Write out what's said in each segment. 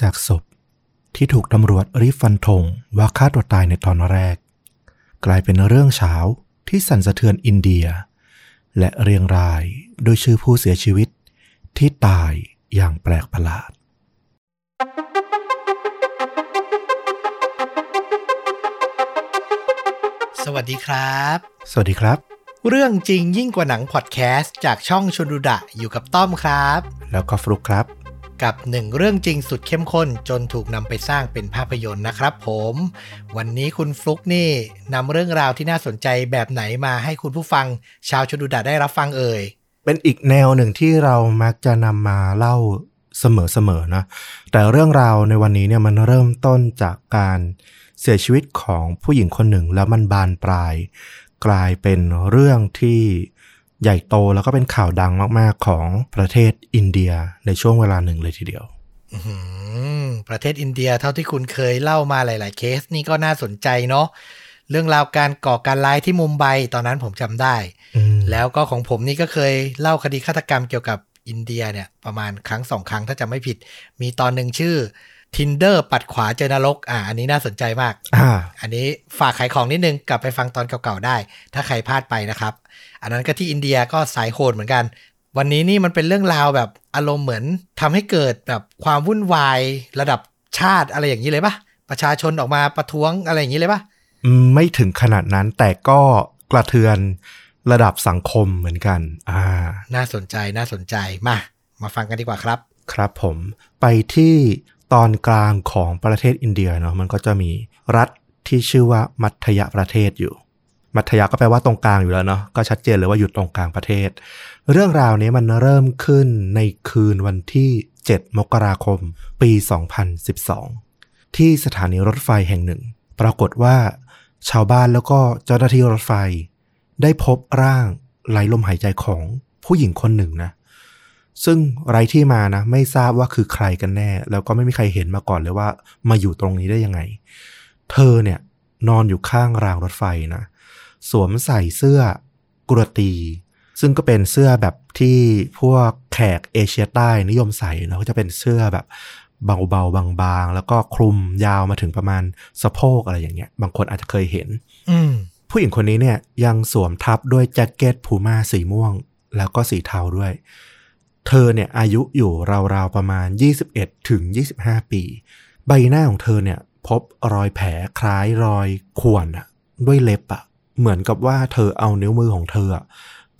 จากศพ ที่ถูกตำรวจรีบฟันธงว่าฆ่าตัวตายในตอนแรก กลายเป็นเรื่องเช้าที่สั่นสะเทือนอินเดีย และเรียงรายโดยชื่อผู้เสียชีวิต ที่ตายอย่างแปลกประหลาดสวัสดีครับ สวัสดีครับ เรื่องจริงยิ่งกว่าหนังพอดแคสต์จากช่องชนดูดะอยู่กับต้อมครับ แล้วก็ฟลุกครับ กับหนึ่งเรื่องจริงสุดเข้มข้นจนถูกนำไปสร้างเป็นภาพยนตร์นะครับผม วันนี้คุณฟลุกนี่นำเรื่องราวที่น่าสนใจแบบไหนมาให้คุณผู้ฟัง ชาวชนดูดะได้รับฟังเอ่ย เป็นอีกแนวหนึ่งที่เรามักจะนำมาเล่าเสมอๆนะ แต่เรื่องราวในวันนี้เนี่ยมันเริ่มต้นจากการเสียชีวิตของผู้หญิงคนหนึ่งแล้วมันบานปลาย กลายเป็นเรื่องที่ ใหญ่โตแล้วก็เป็นข่าวดังมากๆของประเทศอินเดียในช่วงเวลาหนึ่งเลยทีเดียวอื้อหือประเทศอินเดียเท่าที่คุณเคยเล่ามาหลาย ๆ เคสนี่ก็น่าสนใจเนาะเรื่องราวการก่อการร้ายที่มุมไบตอนนั้นผมจำได้อืมแล้วก็ของผมนี่ก็เคยเล่าคดีฆาตกรรมเกี่ยวกับอินเดียเนี่ยประมาณครั้งสองครั้งถ้าจำไม่ผิด มีตอนหนึ่งชื่อ Tinder ปัดขวาเจอนรก อ่า อันนี้น่าสนใจมากอ่าอันนี้ฝากขายของนิดนึง กลับไปฟังตอนเก่าๆได้ ถ้าใครพลาดไปนะครับ อันนั้นก็ที่อินเดียก็สายโหดเหมือนกัน วันนี้นี่มันเป็นเรื่องราวแบบอารมณ์เหมือนทำให้เกิดแบบความวุ่นวายระดับชาติอะไรอย่างนี้เลยปะประชาชนออกมาประท้วงอะไรอย่างนี้เลยปะอืมไม่ถึงขนาดนั้นแต่ก็กระเทือนระดับสังคมเหมือนกัน อ่า น่าสนใจน่าสนใจมา มาฟังกันดีกว่าครับ ครับผม ไปที่ ตอนกลางของประเทศอินเดียเนาะมันก็จะมีรัฐที่ชื่อว่ามัธยประเทศอยู่ มัธยก็แปลว่าตรงกลางอยู่แล้วเนาะก็ชัดเจนเลยว่าอยู่ตรงกลางประเทศ เรื่องราวนี้มันเริ่มขึ้นในคืนวันที่ 7 มกราคม ปี 2012 ที่สถานีรถไฟแห่งหนึ่ง ปรากฏว่า ชาวบ้านแล้วก็เจ้าหน้าที่รถไฟ ได้พบร่างไร้ลมหายใจของผู้หญิงคนหนึ่งนะ ซึ่งไร้ที่มานะ ไม่ทราบว่าคือใครกันแน่ แล้วก็ไม่มีใครเห็นมาก่อนเลยว่า มาอยู่ตรงนี้ได้ยังไง เธอเนี่ย นอนอยู่ข้างรางรถไฟนะ สวมใส่เสื้อกรตี ซึ่งก็เป็นเสื้อแบบที่พวกแขกเอเชียใต้นิยมใส่เนาะก็จะเป็นเสื้อแบบเบาๆบางๆ แล้วก็คลุมยาวมาถึงประมาณสะโพกอะไรอย่างเงี้ย บางคนอาจจะเคยเห็น อืมผู้หญิงคนนี้เนี่ยยังสวมทับด้วยแจ็คเก็ตพูม่าสีม่วง แล้วก็สีเทาด้วย เธอเนี่ยอายุอยู่ราวๆประมาณ 21ถึง25 ปี ใบหน้าของเธอเนี่ยพบรอยแผลคล้ายรอยข่วนอะด้วยเล็บอะเหมือนกับว่าเธอเอานิ้วมือของเธออะ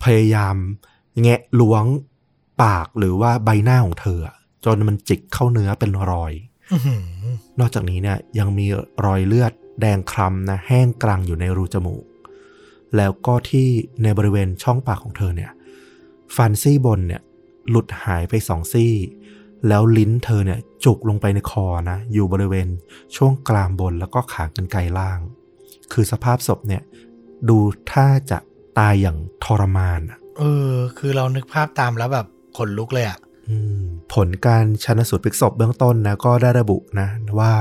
พยายามแงะล้วงปากหรือว่าใบหน้าของเธออะจนมันจิกเข้าเนื้อเป็นรอยอื้อหือนอกจากนี้เนี่ยยังมีรอยเลือดแดงคล้ำนะแห้งกรังอยู่ในรูจมูก แล้วก็ที่ในบริเวณช่องปากของเธอเนี่ยฟันซี่บนเนี่ย หลุดหายไปสองซี่ แล้วลิ้นเธอเนี่ยจุกลงไปในคอนะ อยู่บริเวณช่วงกลางบนแล้วก็ขางกันไกลล่าง คือสภาพศพเนี่ย ดูถ้าจะตายอย่างทรมานอะเออ คือเรานึกภาพตามแล้วแบบขนลุกเลยอะอืมผลการชันสูตรพลิกศพเบื้องต้นนะก็ได้ระบุนะว่า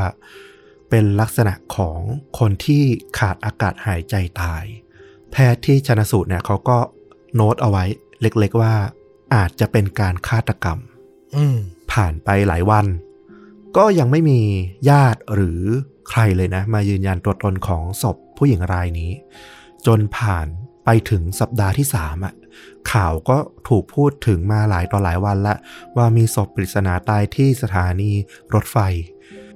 เป็นลักษณะของคนที่ขาดอากาศหายใจตาย แพทย์ที่ชันสูตรเนี่ยเขาก็โน้ตเอาไว้เล็กๆว่า อาจจะเป็นการฆาตกรรมอืมผ่านไปหลายวัน ก็ยังไม่มีญาติหรือใครเลยนะ มายืนยันตัวตนของศพผู้หญิงรายนี้ จนผ่านไปถึงสัปดาห์ที่สามอะข่าวก็ถูกพูดถึงมาหลายต่อหลายวันละ ว่ามีศพปริศนาตายที่สถานีรถไฟ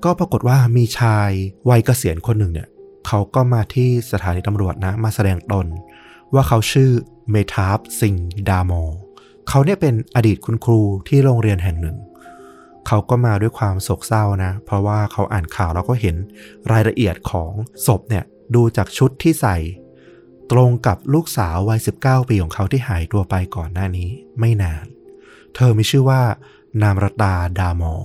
ก็ปรากฏว่ามีชายวัยเกษียณคนหนึ่งเนี่ย เขาก็มาที่สถานีตำรวจนะ มาแสดงตน ว่าเขาชื่อเมทาฟซิงดามอ เขาเนี่ยเป็นอดีตคุณครูที่โรงเรียนแห่งหนึ่ง เขาก็มาด้วยความโศกเศร้านะ เพราะว่าเขาอ่านข่าวแล้วก็เห็นรายละเอียดของศพเนี่ยดูจากชุดที่ใส่ ตรงกับลูกสาววัย 19 ปีของเขาที่หายตัวไปก่อนหน้านี้ไม่นาน เธอมีชื่อว่านามรตาดามอง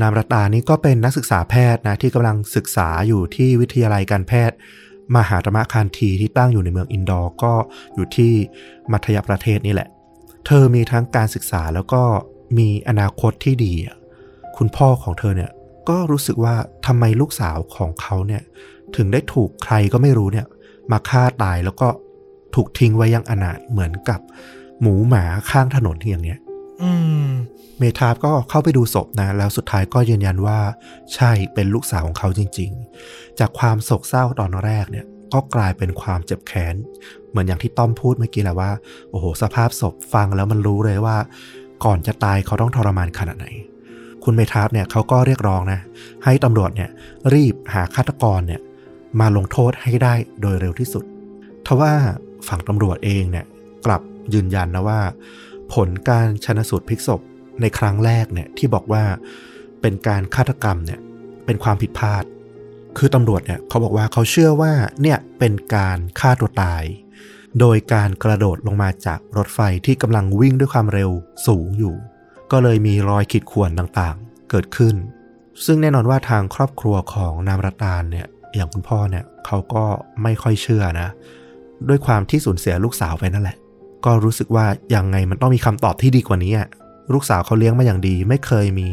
นามรตานี้ก็เป็นนักศึกษาแพทย์นะที่กำลังศึกษาอยู่ที่วิทยาลัยการแพทย์ มหาธรรมคานทีที่ตั้งอยู่ในเมืองอินดอร์ก็อยู่ที่มัธยประเทศนี่แหละ เธอมีทั้งการศึกษาแล้วก็มีอนาคตที่ดีอะคุณพ่อของเธอเนี่ยก็รู้สึกว่าทำไมลูกสาวของเขาเนี่ยถึงได้ถูกใครก็ไม่รู้เนี่ยมาฆ่าตายแล้วก็ถูกทิ้งไว้อยังอนาถเหมือนกับหมูหมาข้างถนนที่อย่างเงี้ยอืมเมทาฟก็เข้าไปดูศพนะ แล้วสุดท้ายก็ยืนยันว่า ใช่เป็นลูกสาวของเขาจริง ๆ จากความโศกเศร้าตอนแรกเนี่ย ก็กลายเป็นความเจ็บแค้น เหมือนอย่างที่ต้อมพูดเมื่อกี้แหละว่า โอ้โห สภาพศพฟังแล้วมันรู้เลยว่า ก่อนจะตายเขาต้องทรมานขนาดไหน คุณเมทาฟเนี่ยเขาก็เรียกร้องนะ ให้ตำรวจเนี่ยรีบหาฆาตกรเนี่ยมาลงโทษให้ได้โดยเร็วที่สุดทว่าฝั่งตำรวจเองเนี่ยกลับยืนยันนะว่า ผลการชนสูตรพลิกศพในครั้งแรกเนี่ยที่บอกว่าเป็นการฆาตกรรมเนี่ยเป็นความผิดพลาด คือตำรวจเนี่ยเขาบอกว่าเขาเชื่อว่าเนี่ยเป็นการฆ่าตัวตาย โดยการกระโดดลงมาจากรถไฟที่กำลังวิ่งด้วยความเร็วสูงอยู่ ก็เลยมีรอยขีดข่วนต่างๆ เกิดขึ้น ซึ่งแน่นอนว่าทางครอบครัวของนามรัตานเนี่ยอย่างคุณพ่อเนี่ยเขาก็ไม่ค่อยเชื่อนะ ด้วยความที่สูญเสียลูกสาวไปนั่นแหละ ก็รู้สึกว่ายังไงมันต้องมีคำตอบที่ดีกว่านี้ลูกสาวเขาเลี้ยงมาอย่างดี ไม่เคยมี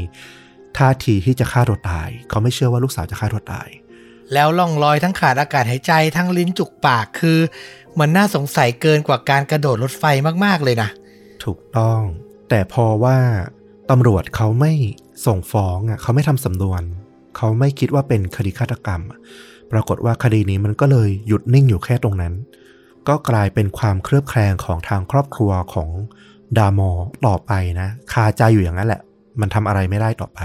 ท่าทีที่จะฆ่าตัวตาย เขาไม่เชื่อว่าลูกสาวจะฆ่าตัวตาย แล้วล่องลอยทั้งขาดอากาศหายใจทั้งลิ้นจุกปากคือ มันน่าสงสัยเกินกว่าการกระโดดรถไฟมากๆเลยนะ ถูกต้อง แต่พอว่าตำรวจเขาไม่ส่งฟ้องอะเขาไม่ทำสำนวน เขาไม่คิดว่าเป็นคดีฆาตกรรม ปรากฏว่าคดีนี้มันก็เลยหยุดนิ่งอยู่แค่ตรงนั้น ก็กลายเป็นความเครือบแคลงของทางครอบครัวของดามอต่อไปนะ คาใจอยู่อย่างนั้นแหละ มันทำอะไรไม่ได้ต่อไป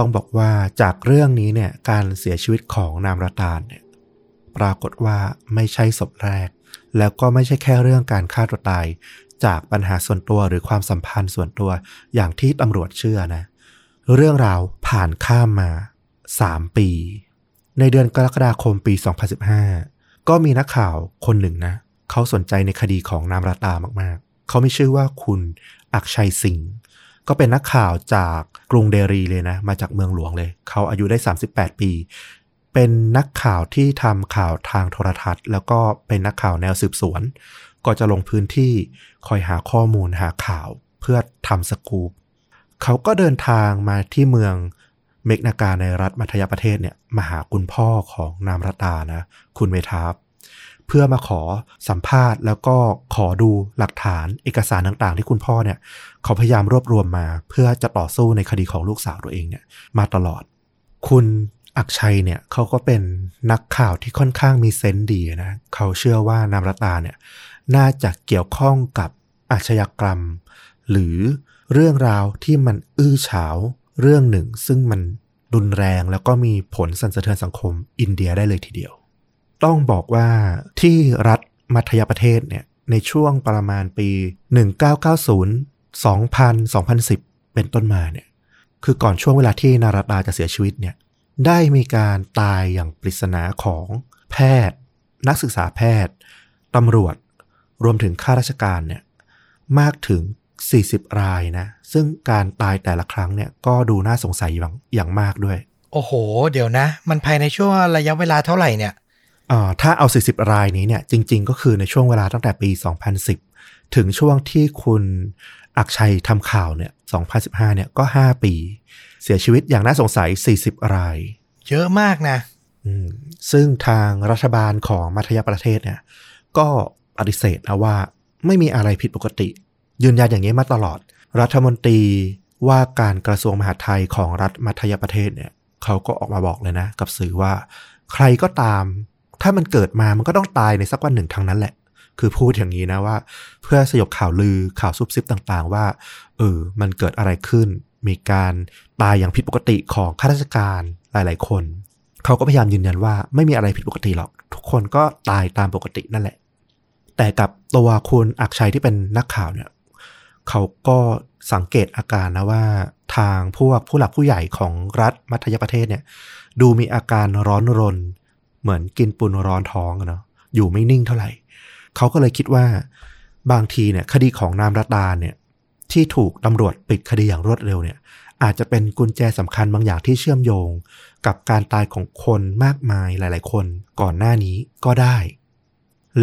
ต้องบอกว่าจากเรื่องนี้เนี่ยการเสียชีวิตของนามรตานเนี่ยปรากฏว่าไม่ใช่ศพแรก แล้วก็ไม่ใช่แค่เรื่องการฆ่าตัวตาย จากปัญหาส่วนตัวหรือความสัมพันธ์ส่วนตัวอย่างที่ตำรวจเชื่อนะ เรื่องราวผ่านข้ามมา 3 ปี ในเดือนกรกฎาคมปี 2015 ก็มีนักข่าวคนหนึ่งนะ เขาสนใจในคดีของนามราตามากๆ เขาไม่ชื่อว่าคุณอักชัยสิงห์ ก็เป็นนักข่าวจากกรุงเดรีเลยนะ มาจากเมืองหลวงเลย เขาอายุได้ 38 ปี เป็นนักข่าวที่ทำข่าวทางโทรทัศน์ แล้วก็เป็นนักข่าวแนวสืบสวน ก็จะลงพื้นที่คอยหาข้อมูลหาข่าวเพื่อทำสกูปเขาก็เดินทางมาที่เมืองเมกนาการในรัฐมัธยประเทศเนี่ยมาหาคุณพ่อของนามรตานะ คุณเมทาฟ เพื่อมาขอสัมภาษณ์แล้วก็ขอดูหลักฐานเอกสารต่างๆ ที่คุณพ่อเนี่ยเขาพยายามรวบรวมมา เพื่อจะต่อสู้ในคดีของลูกสาวตัวเองเนี่ยมาตลอด คุณอักชัยเนี่ยเขาก็เป็นนักข่าวที่ค่อนข้างมีเซนส์ดีนะเขาเชื่อว่านามรตาเนี่ยน่าจะเกี่ยวข้องกับอาชญากรรม หรือเรื่องราวที่มันอื้อฉาวเรื่องหนึ่ง ซึ่งมันรุนแรงแล้วก็มีผลสั่นสะเทือนสังคมอินเดียได้เลยทีเดียว ต้องบอกว่าที่รัฐมัธยประเทศเนี่ยในช่วงประมาณปี 1990 2000 2010 เป็นต้นมาเนี่ยคือก่อนช่วงเวลาที่นาราตาจะเสียชีวิตเนี่ยได้มีการตายอย่างปริศนาของแพทย์ นักศึกษาแพทย์ตำรวจรวมถึงข้าราชการเนี่ยมากถึง 40 รายนะ ซึ่งการตายแต่ละครั้งเนี่ยก็ดูน่าสงสัยอย่างอย่างมากด้วย โอ้โห เดี๋ยวนะ มันภายในช่วงระยะเวลาเท่าไหร่เนี่ย ถ้าเอา 40 รายนี้เนี่ยจริง ๆ ก็คือในช่วงเวลาตั้งแต่ปี 2010 ถึงช่วงที่คุณอักชัยทำข่าวเนี่ย2015เนี่ยก็ 5 ปี เสียชีวิตอย่างน่าสงสัย 40 ราย เยอะมากนะอืมซึ่งทางรัฐบาลของมัธยประเทศเนี่ย ก็ปฏิเสธนะว่าไม่มีอะไรผิดปกติ ยืนยันอย่างนี้มาตลอด รัฐมนตรีว่าการกระทรวงมหาดไทยของรัฐมัธยประเทศเนี่ยเขาก็ออกมาบอกเลยนะ กับสื่อว่า ใครก็ตาม ถ้ามันเกิดมามันก็ต้องตายในสักวันหนึ่งทั้งนั้นแหละ คือพูดอย่างนี้นะว่า เพื่อสยบข่าวลือข่าวซุบซิบต่างๆ ว่าเออมันเกิดอะไรขึ้น มีการตายอย่างผิดปกติของข้าราชการหลาย ๆ คน เขาก็พยายามยืนยันว่าไม่มีอะไรผิดปกติหรอก ทุกคนก็ตายตามปกตินั่นแหละ แต่กับตัวคุณอักชัยที่เป็นนักข่าวเนี่ยเขาก็สังเกตอาการนะว่าทางพวกผู้หลักผู้ใหญ่ของรัฐมัธยประเทศเนี่ย ดูมีอาการร้อนรน เหมือนกินปุนร้อนท้องเนาะอยู่ไม่นิ่งเท่าไหร่ เขาก็เลยคิดว่าบางทีเนี่ยคดีของนามรัตาเนี่ยที่ถูกตำรวจปิดคดีอย่างรวดเร็วเนี่ย อาจจะเป็นกุญแจสำคัญบางอย่างที่เชื่อมโยง กับการตายของคนมากมายหลาย ๆ คนก่อนหน้านี้ก็ได้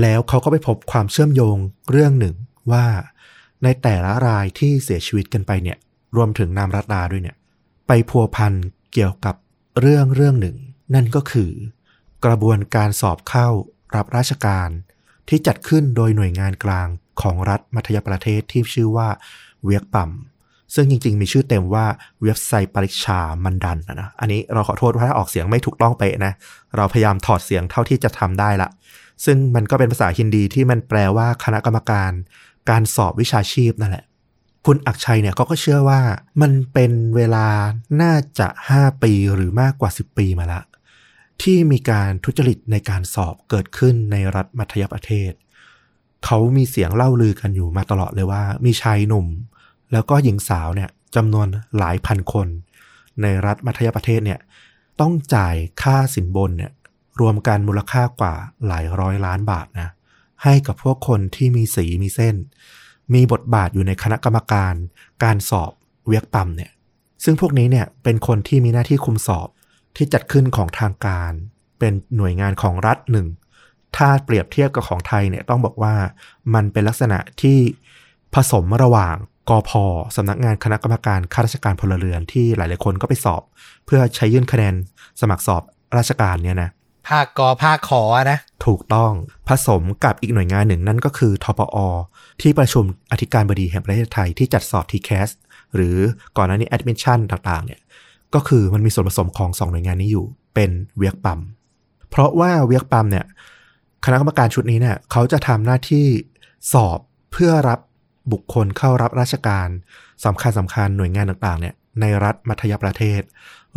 แล้วเขาก็ไปพบความเชื่อมโยงเรื่องหนึ่งว่า ในแต่ละรายที่เสียชีวิตกันไปเนี่ย รวมถึงนามรัตดาด้วยเนี่ย ไปพัวพันเกี่ยวกับเรื่องเรื่องหนึ่ง นั่นก็คือ กระบวนการสอบเข้ารับราชการที่จัดขึ้นโดยหน่วยงานกลางของรัฐมัธยประเทศที่ชื่อว่าเวียกปัมซึ่งจริง ๆ มีชื่อเต็มว่าเว็บไซต์ปริชามันดันนะอันนี้เราขอโทษว่าถ้าออกเสียงไม่ถูกต้องเป๊ะนะ เราพยายามถอดเสียงเท่าที่จะทำได้ละ ซึ่งมันก็เป็นภาษาฮินดีที่มันแปลว่าคณะกรรมการ การสอบวิชาชีพนั่นแหละ คุณอักชัยเนี่ยเขาก็เชื่อว่ามันเป็นเวลาน่าจะ 5 ปีหรือมากกว่า 10 ปีมาละ ที่มีการทุจริตในการสอบเกิดขึ้นในรัฐมัธยประเทศ เขามีเสียงเล่าลือกันอยู่มาตลอดเลยว่า มีชายหนุ่ม แล้วก็หญิงสาวเนี่ยจำนวนหลายพันคน ในรัฐมัธยประเทศเนี่ยต้องจ่ายค่าสินบนเนี่ยรวมกันมูลค่ากว่าหลายร้อยล้านบาทนะให้กับพวกคนที่มีสีมีเส้น มีบทบาทอยู่ในคณะกรรมการ การสอบเวียกปั๊มเนี่ยซึ่งพวกนี้เนี่ยเป็นคนที่มีหน้าที่คุมสอบ ที่จัดขึ้นของทางการ เป็นหน่วยงานของรัฐหนึ่ง ถ้าเปรียบเทียบกับของไทยเนี่ยต้องบอกว่ามันเป็นลักษณะที่ผสมระหว่างกอพอสำนักงานคณะกรรมการข้าราชการพลเรือนที่หลาย ๆ คนก็ไปสอบ เพื่อใช้ยื่นคะแนนสมัครสอบราชการเนี่ยนะภาคกอภาคขอนะถูกต้องผสมกับอีกหน่วยงานหนึ่งนั่นก็คือทปอ ที่ประชุมอธิการบดีแห่งประเทศไทยที่จัดสอบ TCAS หรือก่อนหน้านี้ Admission ต่าง ๆ เนี่ย ก็คือมันมีส่วนผสมของสองหน่วยงานนี้อยู่ เป็นเวียกปั๊มเพราะว่าเวียกปั๊มเนี่ยคณะกรรมการชุดนี้เนี่ยเขาจะทำหน้าที่สอบเพื่อรับบุคคลเข้ารับราชการสำคัญสำคัญหน่วยงานต่างๆเนี่ยในรัฐมัธยประเทศ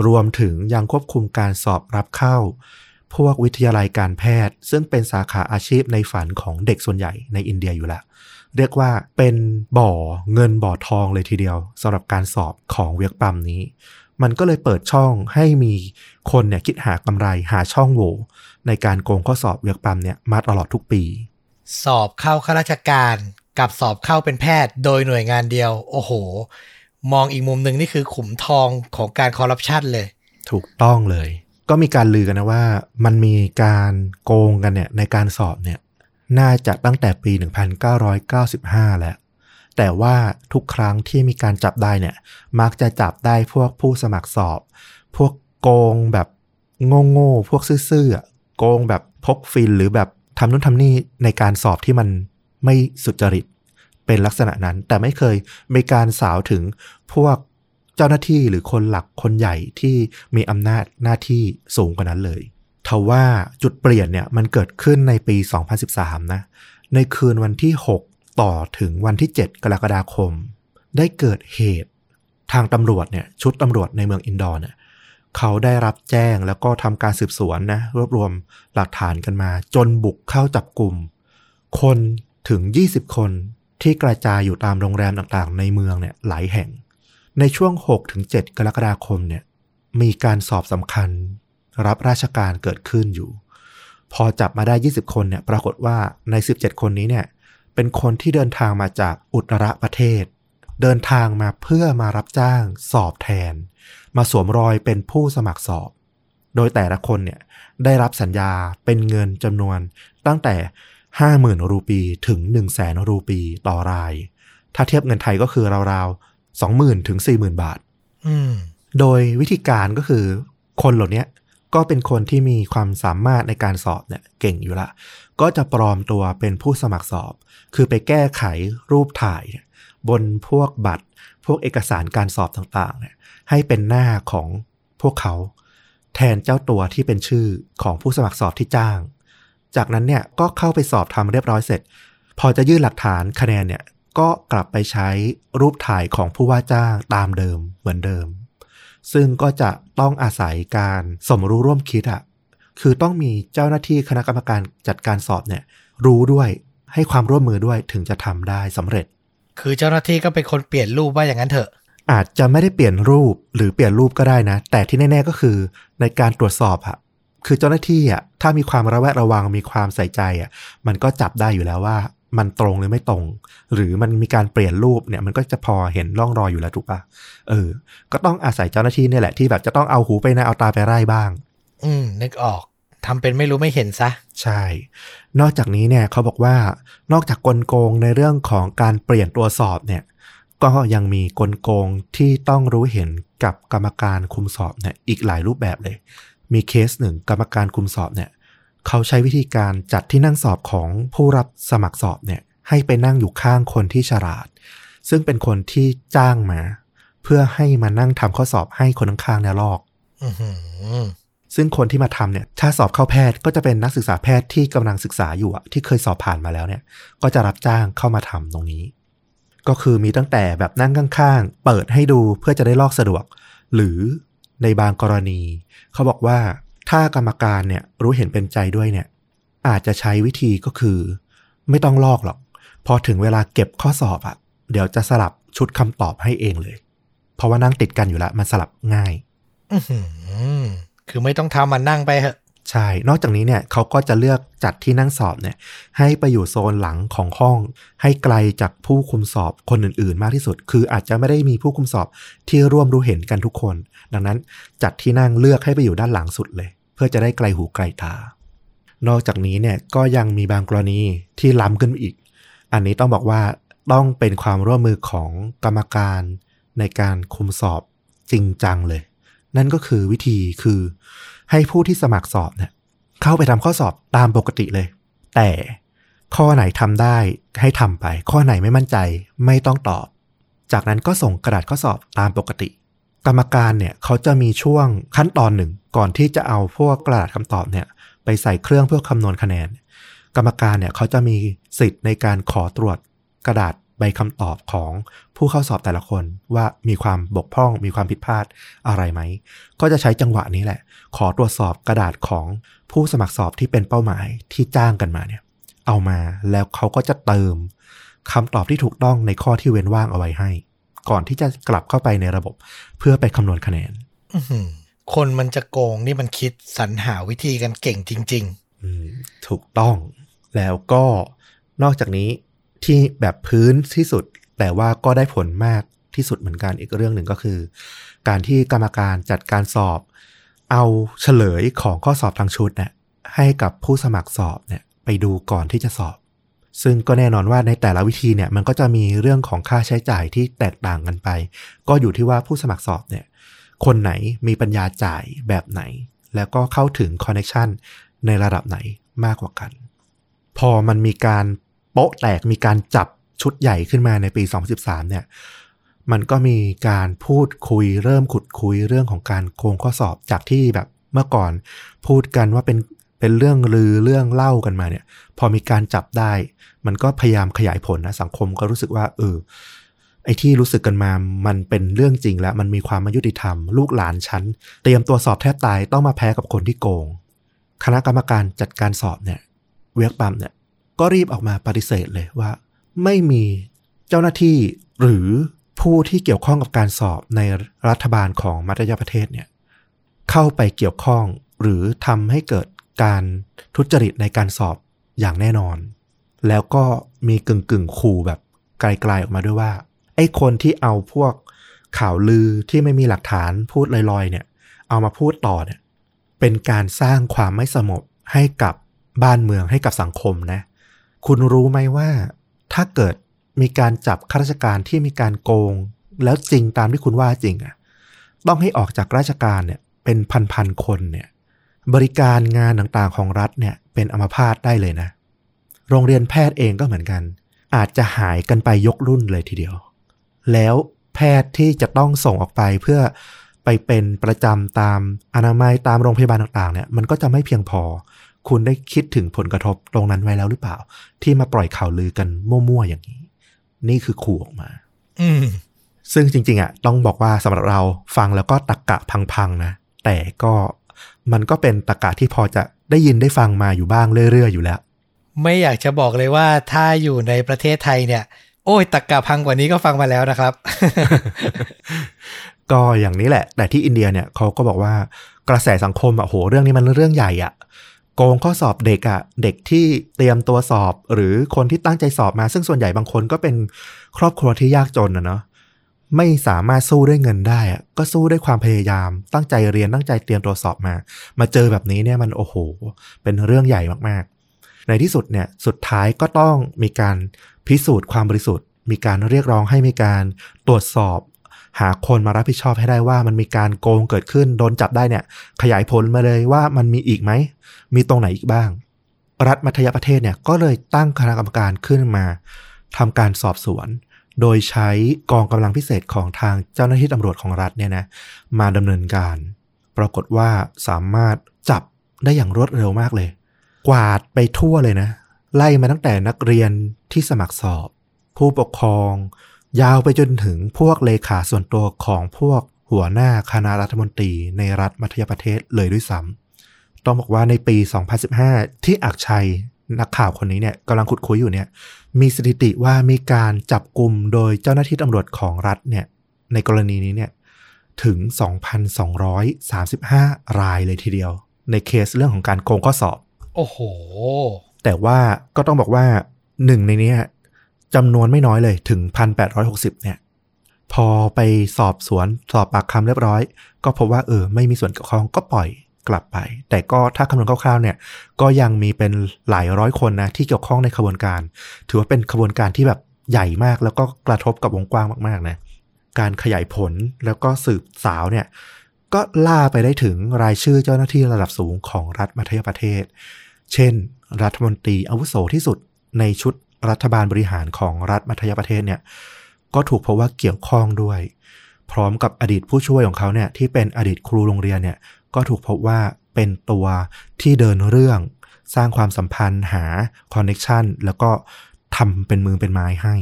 รวมถึงยังควบคุมการสอบรับเข้า พวกวิทยาลัยการแพทย์ ซึ่งเป็นสาขาอาชีพในฝันของเด็กส่วนใหญ่ในอินเดียอยู่ล้วเรียกว่าเป็นบ่อเงินบ่อทองเลยทีเดียวสำหรับการสอบของเวียกปั๊มนี้ มันก็เลยเปิดช่องให้มีคนเนี่ยคิดหากำไรหาช่องโหว่ในการโกงข้อสอบเวียกปั๊มเนี่ยมาตลอดทุกปี สอบเข้าข้าราชการกับสอบเข้าเป็นแพทย์โดยหน่วยงานเดียว โอ้โห มองอีกมุมหนึ่งนี่คือขุมทองของการคอร์รัปชันเลย ถูกต้องเลย ก็มีการลือกันนะว่า มันมีการโกงกันเนี่ยในการสอบเนี่ยน่าจะตั้งแต่ปี 1995 แล้ว แต่ว่าทุกครั้งที่มีการจับได้เนี่ย มักจะจับได้พวกผู้สมัครสอบ พวกโกงแบบโง่ๆพวกซื่อๆโกงแบบพกฟินหรือแบบทำนู่นทำนี่ในการสอบที่มันไม่สุจริตเป็นลักษณะนั้น แต่ไม่เคยมีการสาวถึงพวกเจ้าหน้าที่หรือคนหลักคนใหญ่ที่มีอำนาจหน้าที่สูงกว่านั้นเลยทว่าจุดเปลี่ยนเนี่ยมันเกิดขึ้นในปี 2013 นะ ในคืนวันที่ 6 ต่อถึงวันที่ 7 กรกฎาคม ได้เกิดเหตุทางตำรวจเนี่ยชุดตำรวจในเมืองอินดอร์เนี่ยเขาได้รับแจ้งแล้วก็ทำการสืบสวนนะรวบรวมหลักฐานกันมา จนบุกเข้าจับกลุ่ม คนถึง 20 คนที่กระจายอยู่ตามโรงแรมต่างๆ ในเมืองเนี่ยหลายแห่ง ในช่วง 6-7 กรกฎาคมเนี่ยมีการสอบสำคัญรับราชการเกิดขึ้นอยู่ พอจับมาได้ 20 คนเนี่ยปรากฏว่าใน 17 คนนี้เนี่ย เป็นคนที่เดินทางมาจากอุตรประเทศ เดินทางมาเพื่อมารับจ้างสอบแทน มาสวมรอยเป็นผู้สมัครสอบ โดยแต่ละคนเนี่ยได้รับสัญญาเป็นเงินจำนวนตั้งแต่ห้าหมื่นรูปีถึงหนึ่งแสนรูปีต่อราย ถ้าเทียบเงินไทยก็คือราวๆสองหมื่นถึงสี่หมื่นบาทอืมโดยวิธีการก็คือคนเหล่านี้ ก็เป็นคนที่มีความสามารถในการสอบเนี่ยเก่งอยู่ละ ก็จะปลอมตัวเป็นผู้สมัครสอบ คือไปแก้ไขรูปถ่าย บนพวกบัตร พวกเอกสารการสอบต่างๆเนี่ยให้เป็นหน้าของพวกเขา แทนเจ้าตัวที่เป็นชื่อของผู้สมัครสอบที่จ้าง จากนั้นเนี่ยก็เข้าไปสอบทำเรียบร้อยเสร็จ พอจะยื่นหลักฐานคะแนนเนี่ยก็กลับไปใช้รูปถ่ายของผู้ว่าจ้างตามเดิมเหมือนเดิม ซึ่งก็จะต้องอาศัยการสมรู้ร่วมคิดอะ่ะคือต้องมีเจ้าหน้าที่คณะกรรมการจัดการสอบเนี่ยรู้ด้วยให้ความร่วมมือด้วยถึงจะทำได้สำเร็จ คือเจ้าหน้าที่ก็เป็นคนเปลี่ยนรูปว่าอย่างนั้นเถอะ อาจจะไม่ได้เปลี่ยนรูปหรือเปลี่ยนรูปก็ได้นะ แต่ที่แน่ ๆก็คือในการตรวจสอบอะคือเจ้าหน้าที่อะถ้ามีความระแวดระวังมีความใส่ใจอะมันก็จับได้อยู่แล้วว่า มันตรงหรือไม่ตรง หรือมันมีการเปลี่ยนรูปเนี่ยมันก็จะพอเห็นร่องรอยอยู่แล้วถูกปะเออ ก็ต้องอาศัยเจ้าหน้าที่เนี่ยแหละที่แบบจะต้องเอาหูไปนะเอาตาไปไล่บ้าง อืมนึกออกทำเป็นไม่รู้ไม่เห็นซะ ใช่ นอกจากนี้เนี่ยเขาบอกว่านอกจากกลโกงในเรื่องของการเปลี่ยนตัวสอบเนี่ย ก็ยังมีกลโกงที่ต้องรู้เห็นกับกรรมการคุมสอบเนี่ยอีกหลายรูปแบบเลย มีเคสหนึ่งกรรมการคุมสอบเนี่ย เขาใช้วิธีการจัดที่นั่งสอบของผู้รับสมัครสอบเนี่ยให้ไปนั่งอยู่ข้างคนที่ฉลาด ซึ่งเป็นคนที่จ้างมา เพื่อให้มานั่งทำข้อสอบให้คนข้างๆเนี่ยลอกอื้อหือซึ่งคนที่มาทำเนี่ย ถ้าสอบเข้าแพทย์ก็จะเป็นนักศึกษาแพทย์ที่กำลังศึกษาอยู่อะที่เคยสอบผ่านมาแล้วเนี่ย ก็จะรับจ้างเข้ามาทำตรงนี้ ก็คือมีตั้งแต่แบบนั่งข้างๆ เปิดให้ดูเพื่อจะได้ลอกสะดวก หรือในบางกรณี เขาบอกว่า ถ้ากรรมการเนี่ยรู้เห็นเป็นใจด้วยเนี่ย อาจจะใช้วิธีก็คือ ไม่ต้องลอกหรอก พอถึงเวลาเก็บข้อสอบอะเดี๋ยวจะสลับชุดคำตอบให้เองเลย เพราะว่านั่งติดกันอยู่แล้วมันสลับง่ายอื้อหือคือไม่ต้องทำมันนั่งไปเหอะใช่ นอกจากนี้เนี่ยเขาก็จะเลือกจัดที่นั่งสอบเนี่ย ให้ไปอยู่โซนหลังของห้อง ให้ไกลจากผู้คุมสอบคนอื่นๆ มากที่สุด คืออาจจะไม่ได้มีผู้คุมสอบที่ร่วมรู้เห็นกันทุกคน ดังนั้นจัดที่นั่งเลือกให้ไปอยู่ด้านหลังสุดเลยเพื่อจะได้ไกลหูไกลตา นอกจากนี้เนี่ยก็ยังมีบางกรณีที่ล้ำขึ้นอีก อันนี้ต้องบอกว่าต้องเป็นความร่วมมือของกรรมการในการคุมสอบจริงจังเลย นั่นก็คือวิธีคือให้ผู้ที่สมัครสอบเนี่ยเข้าไปทำข้อสอบตามปกติเลย แต่ข้อไหนทำได้ให้ทำไป ข้อไหนไม่มั่นใจไม่ต้องตอบ จากนั้นก็ส่งกระดาษข้อสอบตามปกติ กรรมการเนี่ยเขาจะมีช่วงขั้นตอนหนึ่ง ก่อนที่จะเอาพวกกระดาษคำตอบเนี่ยไปใส่เครื่องเพื่อคำนวณคะแนน กรรมการเนี่ยเขาจะมีสิทธิ์ในการขอตรวจกระดาษใบคำตอบของผู้เข้าสอบแต่ละคนว่ามีความบกพร่องมีความผิดพลาดอะไรไหม ก็จะใช้จังหวะนี้แหละ ขอตรวจสอบกระดาษของผู้สมัครสอบที่เป็นเป้าหมายที่จ้างกันมาเนี่ย เอามาแล้วเขาก็จะเติมคำตอบที่ถูกต้องในข้อที่เว้นว่างเอาไว้ให้ ก่อนที่จะกลับเข้าไปในระบบ เพื่อไปคำนวณคะแนนอื้อหือคนมันจะโกงนี่มันคิดสรรหาวิธีกันเก่งจริงอืมถูกต้อง แล้วก็นอกจากนี้ที่แบบพื้นที่สุด แต่ว่าก็ได้ผลมากที่สุดเหมือนกันอีกเรื่องหนึ่งก็คือ การที่กรรมการจัดการสอบ เอาเฉลยของข้อสอบทั้งชุดเนี่ยให้กับผู้สมัครสอบเนี่ย ไปดูก่อนที่จะสอบ ซึ่งก็แน่นอนว่าในแต่ละวิธีเนี่ยมันก็จะมีเรื่องของค่าใช้จ่ายที่แตกต่างกันไป ก็อยู่ที่ว่าผู้สมัครสอบเนี่ยคนไหนมีปัญญาจ่ายแบบไหน แล้วก็เข้าถึงคอนเน t ชันในระดับไหนมากกว่ากัน พอมันมีการโป๊ะแตกมีการจับชุดใหญ่ขึ้นมาในปี 2013 เนี่ย มันก็มีการพูดคุยเริ่มขุดคุยเรื่องของการโกงข้อสอบจากที่แบบเมื่อก่อนพูดกันว่าเป็น เป็นเรื่องลือเรื่องเล่ากันมาเนี่ย พอมีการจับได้ มันก็พยายามขยายผลนะสังคมก็รู้สึกว่า เออ ไอ้ที่รู้สึกกันมา มันเป็นเรื่องจริงแล้ว มันมีความม่ยุติธรรม ลูกหลานฉันเตรียมตัวสอบแทบตายต้องมาแพ้กับคนที่โกง คณะกรรมการจัดการสอบเนี่ย เวียกปัมเนี่ย ก็รีบออกมาปฏิเสธเลยว่า ไม่มีเจ้าหน้าที่หรือผู้ที่เกี่ยวข้องกับการสอบในรัฐบาลของมัธยประเทศเนี่ย เข้าไปเกี่ยวข้องหรือทำให้เกิด การทุจริตในการสอบอย่างแน่นอน แล้วก็มีกึ่งกึ่งขู่แบบไกลๆออกมาด้วยว่า ไอ้คนที่เอาพวกข่าวลือที่ไม่มีหลักฐานพูดลอยๆ เนี่ย เอามาพูดต่อเนี่ย เป็นการสร้างความไม่สงบให้กับบ้านเมืองให้กับสังคมนะ คุณรู้ไหมว่า ถ้าเกิดมีการจับข้าราชการที่มีการโกง แล้วจริงตามที่คุณว่าจริงอะต้องให้ออกจากราชการเนี่ย เป็นพันๆคนเนี่ย บริการงานต่างๆของรัฐเนี่ยเป็นอัมพาตได้เลยนะ โรงเรียนแพทย์เองก็เหมือนกัน อาจจะหายกันไปยกรุ่นเลยทีเดียว แล้วแพทย์ที่จะต้องส่งออกไปเพื่อไปเป็นประจำตามอนามัยตามโรงพยาบาลต่างๆเนี่ยมันก็จะไม่เพียงพอ คุณได้คิดถึงผลกระทบตรงนั้นไว้แล้วหรือเปล่า ที่มาปล่อยข่าวลือกันมั่วๆอย่างนี้ นี่คือขู่ออกมาๆอืมซึ่งจริง ๆอะต้องบอกว่าสำหรับเราฟังแล้วก็ตักกะพังๆนะแต่ก็ มันก็เป็นตักกะที่พอจะได้ยินได้ฟังมาอยู่บ้างเรื่อยๆอยู่แล้ว ไม่อยากจะบอกเลยว่าถ้าอยู่ในประเทศไทยเนี่ย โอ้ยตักกะพังกว่านี้ก็ฟังมาแล้วนะครับ ก็อย่างนี้แหละ แต่ที่อินเดียเนี่ยเขาก็บอกว่ากระแสสังคมอะโหเรื่องนี้มันเรื่องใหญ่อะโกงข้อสอบเด็กอะเด็กที่เตรียมตัวสอบ หรือคนที่ตั้งใจสอบมา ซึ่งส่วนใหญ่บางคนก็เป็นครอบครัวที่ยากจนนะเนาะ ไม่สามารถสู้ด้วยเงินได้อะก็สู้ด้วยความพยายาม ตั้งใจเรียนตั้งใจเตรียมตัวสอบมา มาเจอแบบนี้เนี่ยมันโอ้โห เป็นเรื่องใหญ่มากๆ ในที่สุดเนี่ยสุดท้ายก็ต้องมีการพิสูจน์ความบริสุทธิ์ มีการเรียกร้องให้มีการตรวจสอบ หาคนมารับผิดชอบให้ได้ว่ามันมีการโกงเกิดขึ้นโดนจับได้เนี่ย ขยายผลมาเลยว่ามันมีอีกไหมมีตรงไหนอีกบ้าง รัฐมัธยประเทศเนี่ยก็เลยตั้งคณะกรรมการขึ้นมาทำการสอบสวน โดยใช้กองกำลังพิเศษของทางเจ้าหน้าที่ตำรวจของรัฐเนี่ยนะมาดำเนินการ ปรากฏว่าสามารถจับได้อย่างรวดเร็วมากเลย กวาดไปทั่วเลยนะ ไล่มาตั้งแต่นักเรียนที่สมัครสอบ ผู้ปกครอง ยาวไปจนถึงพวกเลขาส่วนตัวของพวกหัวหน้าคณะรัฐมนตรีในรัฐมัธยประเทศเลยด้วยซ้ำต้องบอกว่าในปี 2015 ที่อักชัย นักข่าวคนนี้เนี่ยกำลังขุดคุยอยู่เนี่ย มีสถิติว่ามีการจับกลุ่มโดยเจ้าหน้าที่ตำรวจของรัฐเนี่ย ในกรณีนี้เนี่ยถึง 2,235 รายเลยทีเดียว ในเคสเรื่องของการโกงข้อสอบ โอ้โห แต่ว่าก็ต้องบอกว่าหนึ่งในเนี้ยจำนวนไม่น้อยเลยถึง 1,860 เนี่ย พอไปสอบสวนสอบปากคำเรียบร้อย ก็พบว่าเออไม่มีส่วนเกี่ยวข้องก็ปล่อย กลับไป แต่ก็ถ้าคำนวณคร่าวๆเนี่ยก็ยังมีเป็นหลายร้อยคนนะที่เกี่ยวข้องในขบวนการ ถือว่าเป็นขบวนการที่แบบใหญ่มากแล้วก็กระทบกับวงกว้างมากๆนะการขยายผลแล้วก็สืบสาวเนี่ยก็ล่าไปได้ถึงรายชื่อเจ้าหน้าที่ระดับสูงของรัฐมัธยประเทศ เช่น รัฐมนตรีอาวุโสที่สุดในชุดรัฐบาลบริหารของรัฐมัธยประเทศเนี่ยก็ถูกพบว่าเกี่ยวข้องด้วย พร้อมกับอดีตผู้ช่วยของเขาเนี่ยที่เป็นอดีตครูโรงเรียนเนี่ย ก็ถูกพบว่าเป็นตัวที่เดินเรื่อง สร้างความสัมพันธ์หาคอนเน็ชันแล้วก็ทำเป็นมือเป็นไม้ให้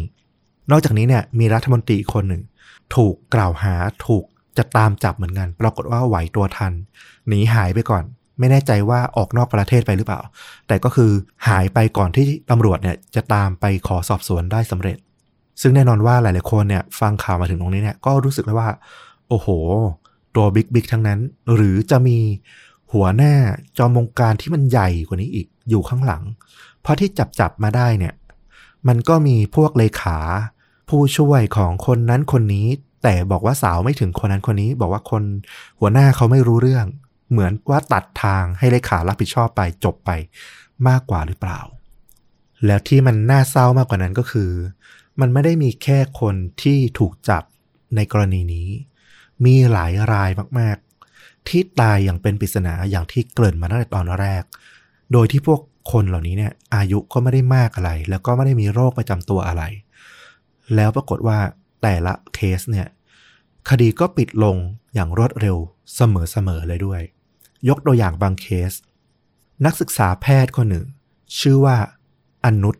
นอกจากนี้เนี่ยมีรัฐมนตรีคนหนึ่ง ถูกกล่าวหาถูกจะตามจับเหมือนกัน ปรากฏว่าไหวตัวทัน หนีหายไปก่อน ไม่แน่ใจว่าออกนอกประเทศไปหรือเปล่า แต่ก็คือหายไปก่อนที่ตำรวจเนี่ยจะตามไปขอสอบสวนได้สำเร็จ ซึ่งแน่นอนว่าหลาย ๆ คนเนี่ยฟังข่าวมาถึงตรงนี้เนี่ยก็รู้สึกแล้วว่า โอ้โห ตัวบิ๊กบิ๊กทั้งนั้น หรือจะมีหัวหน้าจอมวงการที่มันใหญ่กว่านี้อีกอยู่ข้างหลัง เพราะที่จับจับมาได้เนี่ย มันก็มีพวกเลขา ผู้ช่วยของคนนั้นคนนี้ แต่บอกว่าสาวไม่ถึงคนนั้นคนนี้ บอกว่าคนหัวหน้าเขาไม่รู้เรื่อง เหมือนว่าตัดทางให้เลขารับผิดชอบไปจบไปมากกว่าหรือเปล่า แล้วที่มันน่าเศร้ามากกว่านั้นก็คือ มันไม่ได้มีแค่คนที่ถูกจับในกรณีนี้ มีหลายรายมาก ๆ ที่ตายอย่างเป็นปริศนาอย่างที่เกริ่นมาตั้งแต่ตอนแรก โดยที่พวกคนเหล่านี้เนี่ย อายุก็ไม่ได้มากอะไร แล้วก็ไม่ได้มีโรคประจำตัวอะไร แล้วปรากฏว่าแต่ละเคสเนี่ย คดีก็ปิดลงอย่างรวดเร็วเสมอๆเลยด้วย ยกตัวอย่างบางเคส นักศึกษาแพทย์คนหนึ่ง ชื่อว่าอนุช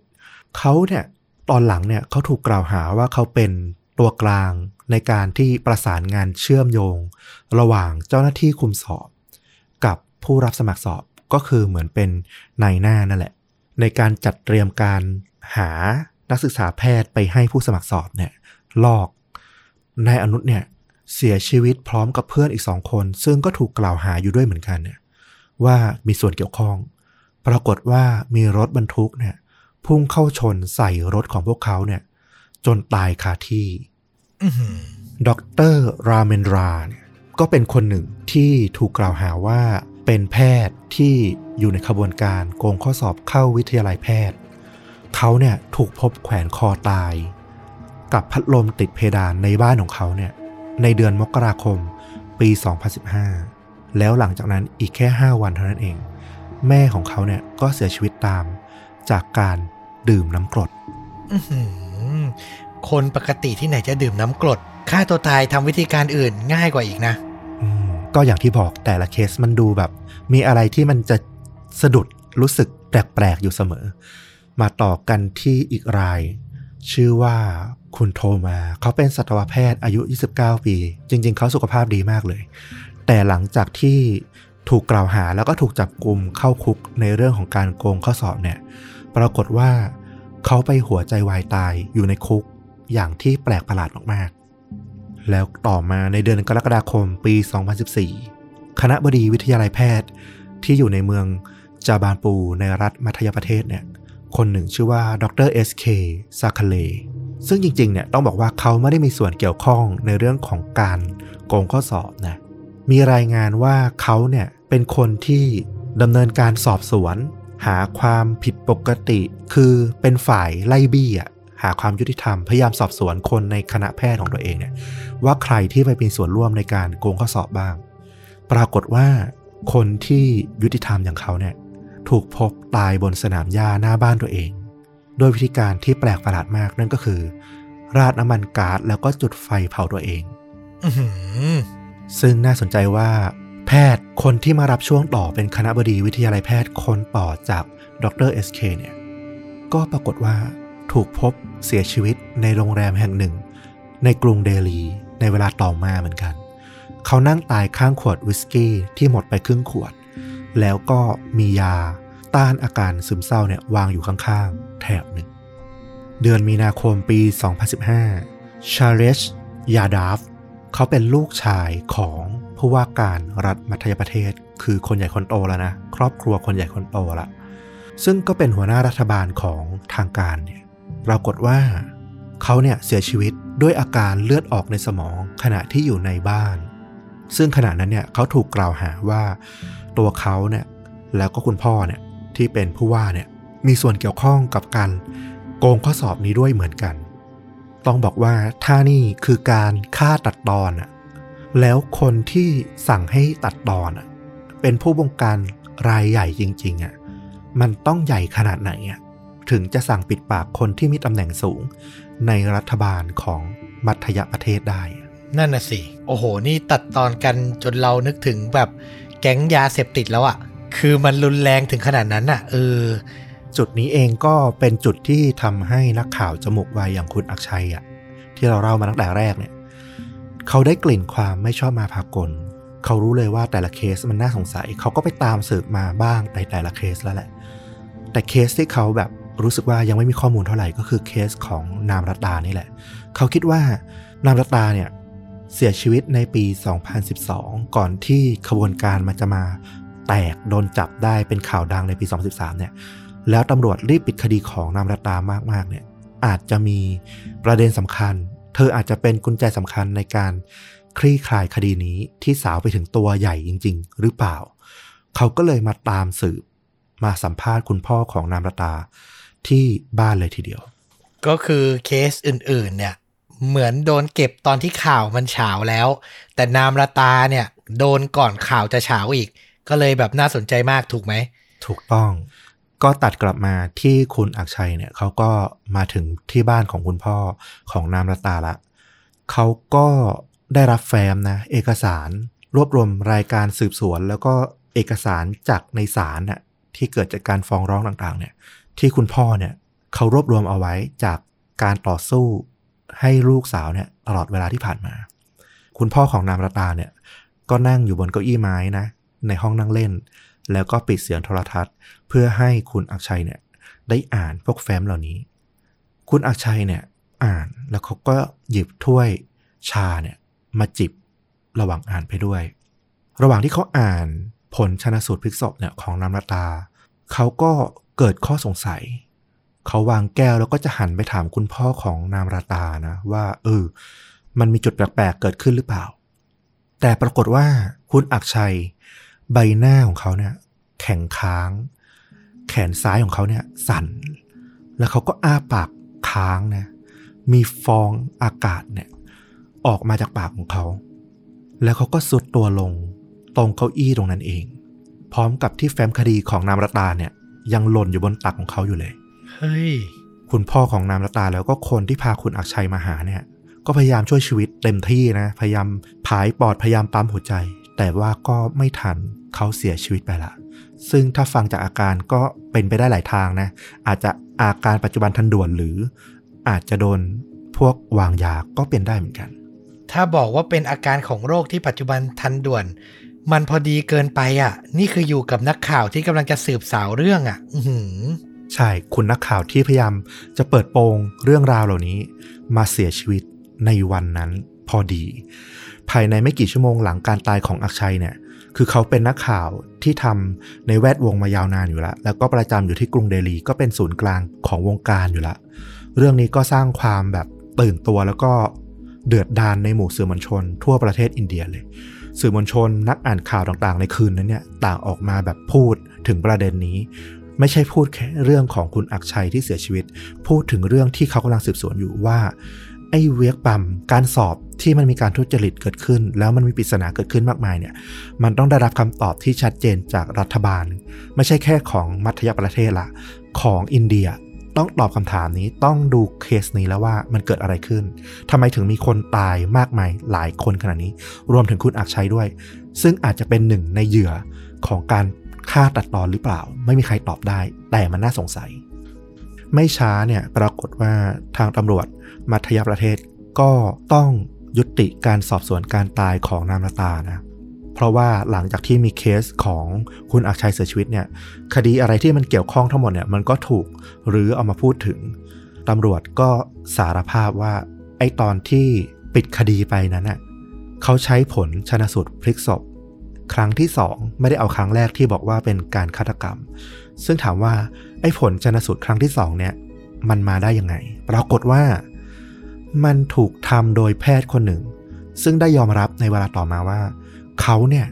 เขาเนี่ยตอนหลังเนี่ยเขาถูกกล่าวหาว่าเขาเป็นตัวกลาง ในการที่ประสานงานเชื่อมโยง ระหว่างเจ้าหน้าที่คุมสอบ กับผู้รับสมัครสอบก็คือเหมือนเป็นนายหน้านั่นแหละ ในการจัดเตรียมการหานักศึกษาแพทย์ไปให้ผู้สมัครสอบเนี่ยลอกนายอนุชเนี่ยเสียชีวิตพร้อมกับเพื่อนอีกสองคน ซึ่งก็ถูกกล่าวหาอยู่ด้วยเหมือนกันเนี่ยว่ามีส่วนเกี่ยวข้อง ปรากฏว่ามีรถบรรทุกเนี่ยพุ่งเข้าชนใส่รถของพวกเขาเนี่ยจนตายคาที่ ดรราเมนราเนี่ยก็เป็นคนหนึ่งที่ถูกกล่าวหาว่าเป็นแพทย์ที่อยู่ในขบวนการโกงข้อสอบเข้าวิทยาลัยแพทย์ เขาเนี่ยถูกพบแขวนคอตาย กับพัดลมติดเพดานในบ้านของเขาเนี่ยในเดือนมกราคมปี 2015 แล้วหลังจากนั้นอีกแค่ 5 วันเท่านั้นเอง แม่ของเขาเนี่ยก็เสียชีวิตตามจากการดื่มน้ำกรด คนปกติที่ไหนจะดื่มน้ำกรดฆ่าตัวตายทำวิธีการอื่นง่ายกว่าอีกนะก็อย่างที่บอกแต่ละเคสมันดูแบบ มีอะไรที่มันจะสะดุดรู้สึกแปลกๆอยู่เสมอ มาต่อกันที่อีกราย ชื่อว่าคุณโทมา เขาเป็นสัตวแพทย์อายุ 29 ปี จริง ๆ เขาสุขภาพดีมากเลย แต่หลังจากที่ถูกกล่าวหาแล้วก็ถูกจับกลุ่มเข้าคุกในเรื่องของการโกงข้อสอบเนี่ย ปรากฏว่าเขาไปหัวใจวายตายอยู่ในคุก อย่างที่แปลกประหลาดมากๆ แล้วต่อมาในเดือนกรกฎาคมปี 2014 คณะบดีวิทยาลัยแพทย์ที่อยู่ในเมืองจาบานปูในรัฐมัธยประเทศเนี่ย คนหนึ่งชื่อว่าดร S.K. ซาคาเล ซึ่งจริงๆ เนี่ยต้องบอกว่าเขาไม่ได้มีส่วนเกี่ยวข้องในเรื่องของการโกงข้อสอบนะ มีรายงานว่าเขาเนี่ยเป็นคนที่ดำเนินการสอบสวน หาความผิดปกติ คือเป็นฝ่ายไล่บี้อะ หาความยุติธรรม พยายามสอบสวนคนในคณะแพทย์ของตัวเองเนี่ยว่าใครที่ไปมีส่วนร่วมในการโกงข้อสอบบ้าง ปรากฏว่าคนที่ยุติธรรมอย่างเขาเนี่ยถูกพบตายบนสนามหญ้าหน้าบ้านตัวเอง โดยวิธีการที่แปลกประหลาดมากนั่นก็คือ ราดน้ำมันก๊าซแล้วก็จุดไฟเผาตัวเองอซึ่งน่าสนใจว่า แพทย์คนที่มารับช่วงต่อเป็นคณะบดีวิทยาลัยแพทย์คนต่อจากดร SK เนี่ย ก็ปรากฏว่า ถูกพบเสียชีวิตในโรงแรมแห่งหนึ่ง ในกรุงเดลีในเวลาต่อมาเหมือนกัน เขานั่งตายข้างขวดวิสกี้ที่หมดไปครึ่งขวด แล้วก็มียาต้านอาการซึมเศร้าเนี่ยวางอยู่ข้างๆ แถบหนึ่ง เดือนมีนาคมปี 2015 ชาเลชยาดาฟ เขาเป็นลูกชายของผู้ว่าการรัฐมัธยประเทศ คือคนใหญ่คนโตแล้วนะ ครอบครัวคนใหญ่คนโตละ ซึ่งก็เป็นหัวหน้ารัฐบาลของทางการเนี่ย ปรากฏว่าเขาเนี่ยเสียชีวิตด้วยอาการเลือดออกในสมองขณะที่อยู่ในบ้าน ซึ่งขณะนั้นเนี่ยเขาถูกกล่าวหาว่าตัวเขาเนี่ยแล้วก็คุณพ่อเนี่ยที่เป็นผู้ว่าเนี่ยมีส่วนเกี่ยวข้องกับการโกงข้อสอบนี้ด้วยเหมือนกัน ต้องบอกว่าถ้านี่คือการฆ่าตัดตอนอะแล้วคนที่สั่งให้ตัดตอนอะเป็นผู้บงการรายใหญ่จริงๆอะมันต้องใหญ่ขนาดไหนอะ ถึงจะสั่งปิดปากคนที่มีตำแหน่งสูง ในรัฐบาลของมัธยประเทศได้อะนั่นน่ะสิ โอ้โห นี่ตัดตอนกันจนเรานึกถึงแบบแก๊งยาเสพติดแล้วอะคือมันรุนแรงถึงขนาดนั้นอะเออ จุดนี้เองก็เป็นจุดที่ทำให้นักข่าวจมูกไวอย่างคุณอักชัยอะที่เราเล่ามาตั้งแต่แรกเนี่ย เขาได้กลิ่นความไม่ชอบมาพากลเขารู้เลยว่าแต่ละเคสมันน่าสงสัย เขาก็ไปตามสืบมาบ้างในแต่ละเคสแล้วแหละ แต่เคสที่เขาแบบ รู้สึกว่ายังไม่มีข้อมูลเท่าไหร่ก็คือเคสของนามรัตดานี่แหละ เขาคิดว่านามรัตดาเนี่ยเสียชีวิตในปี 2012 ก่อนที่ขบวนการมันจะมาแตกโดนจับได้เป็นข่าวดังในปี 2013 เนี่ย แล้วตำรวจรีบปิดคดีของนามรัตดามากๆ เนี่ย อาจจะมีประเด็นสำคัญ เธออาจจะเป็นกุญแจสำคัญในการคลี่คลายคดีนี้ที่สาวไปถึงตัวใหญ่จริง ๆ หรือเปล่า เขาก็เลยมาตามสืบมาสัมภาษณ์คุณพ่อของนามรัตา ที่บ้านเลยทีเดียว ก็คือเคสอื่นๆ เนี่ย เหมือนโดนเก็บตอนที่ข่าวมันเฉาแล้ว แต่นามราตาเนี่ย โดนก่อนข่าวจะเฉาอีก ก็เลยแบบน่าสนใจมากถูกไหม ถูกต้อง ก็ตัดกลับมาที่คุณอักชัยเนี่ยเขาก็มาถึงที่บ้านของคุณพ่อของนามรัตตาละเขาก็ได้รับแฟ้มนะ เอกสารรวบรวมรายการสืบสวน แล้วก็เอกสารจากในศาลน่ะที่เกิดจากการฟ้องร้องต่างๆ เนี่ย ที่คุณพ่อเนี่ยเขารวบรวมเอาไว้จากการต่อสู้ให้ลูกสาวเนี่ยตลอดเวลาที่ผ่านมา คุณพ่อของนามรตาเนี่ย ก็นั่งอยู่บนเก้าอี้ไม้นะ ในห้องนั่งเล่น แล้วก็ปิดเสียงโทรทัศน์ เพื่อให้คุณอักชัยเนี่ย ได้อ่านพวกแฟ้มเหล่านี้ คุณอักชัยเนี่ย อ่านแล้วเขาก็หยิบถ้วยชาเนี่ย มาจิบระหว่างอ่านไปด้วย ระหว่างที่เขาอ่านผลชนะสูตรพลิกศพเนี่ยของนามรตา เขาก็ เกิดข้อสงสัย เขาวางแก้วแล้วก็จะหันไปถามคุณพ่อของนามราตานะ ว่า เออ มันมีจุดแปลกๆเกิดขึ้นหรือเปล่า แต่ปรากฏว่าคุณอักชัย ใบหน้าของเขาเนี่ย แข็งค้าง แขนซ้ายของเขาเนี่ย สั่น แล้วเขาก็อ้าปากค้างนะมีฟองอากาศเนี่ย ออกมาจากปากของเขา แล้วเขาก็สุดตัวลง ตรงเก้าอี้ตรงนั้นเอง พร้อมกับที่แฟ้มคดีของนามรตาเนี่ย ยังหล่นอยู่บนตักของเขาอยู่เลย เฮ้ย คุณพ่อของนามรัตาแล้วก็คนที่พาคุณอักชัยมาหาเนี่ย ก็พยายามช่วยชีวิตเต็มที่นะ พยายามผายปอดพยายามปั๊มหัวใจ แต่ว่าก็ไม่ทันเขาเสียชีวิตไปละซึ่งถ้าฟังจากอาการก็เป็นไปได้หลายทางนะ อาจจะอาการปัจจุบันทันด่วนหรือ อาจจะโดนพวกวางยาก็เป็นได้เหมือนกัน ถ้าบอกว่าเป็นอาการของโรคที่ปัจจุบันทันด่วน มันพอดีเกินไปอะ นี่คืออยู่กับนักข่าวที่กำลังจะสืบสาวเรื่องอะ อืใช่คุณนักข่าวที่พยายามจะเปิดโปงเรื่องราวเหล่านี้ มาเสียชีวิตในวันนั้นพอดี ภายในไม่กี่ชั่วโมงหลังการตายของอักชัยเนี่ย คือเขาเป็นนักข่าวที่ทำในแวดวงมายาวนานอยู่แล้ว แล้วก็ประจำอยู่ที่กรุงเดลีก็เป็นศูนย์กลางของวงการอยู่ล้วเรื่องนี้ก็สร้างความแบบตื่นตัวแล้วก็เดือดดานในหมู่สื่อมวลชน ทั่วประเทศอินเดียเลย สื่อมวลชนนักอ่านข่าวต่างๆ ในคืนนั้นเนี่ยต่างออกมาแบบพูดถึงประเด็นนี้ ไม่ใช่พูดแค่เรื่องของคุณอักชัยที่เสียชีวิต พูดถึงเรื่องที่เขากำลังสืบสวนอยู่ว่าไอ้เวียกปัมการสอบที่มันมีการทุจริตเกิดขึ้น แล้วมันมีปริศนาเกิดขึ้นมากมายเนี่ย มันต้องได้รับคำตอบที่ชัดเจนจากรัฐบาล ไม่ใช่แค่ของมัธยประเทศละ ของอินเดีย ต้องตอบคำถามนี้ต้องดูเคสนี้แล้วว่ามันเกิดอะไรขึ้นทำไมถึงมีคนตายมากมายหลายคนขนาดนี้ รวมถึงคุณอักชัยด้วย ซึ่งอาจจะเป็นหนึ่งในเหยื่อของการฆ่าตัดตอนหรือเปล่า ไม่มีใครตอบได้ แต่มันน่าสงสัย ไม่ช้าเนี่ยปรากฏว่าทางตำรวจมัธยประเทศก็ต้องยุติการสอบสวนการตายของนามรตานะ เพราะว่าหลังจากที่มีเคสของคุณอักชัยเสียชีวิตเนี่ยคดีอะไรที่มันเกี่ยวข้องทั้งหมดเนี่ยมันก็ถูกหรือเอามาพูดถึงตำรวจก็สารภาพว่าไอ้ตอนที่ปิดคดีไปนั้นน่ะเขาใช้ผลชนสูตรพลิกศพ ครั้งที่สองไม่ได้เอาครั้งแรกที่บอกว่าเป็นการฆาตกรรม ซึ่งถามว่าไอ้ผลชนสูตรครั้งที่สองเนี่ยมันมาได้ยังไง ปรากฏว่ามันถูกทำโดยแพทย์คนหนึ่ง ซึ่งได้ยอมรับในเวลาต่อมาว่า เขาเนี่ย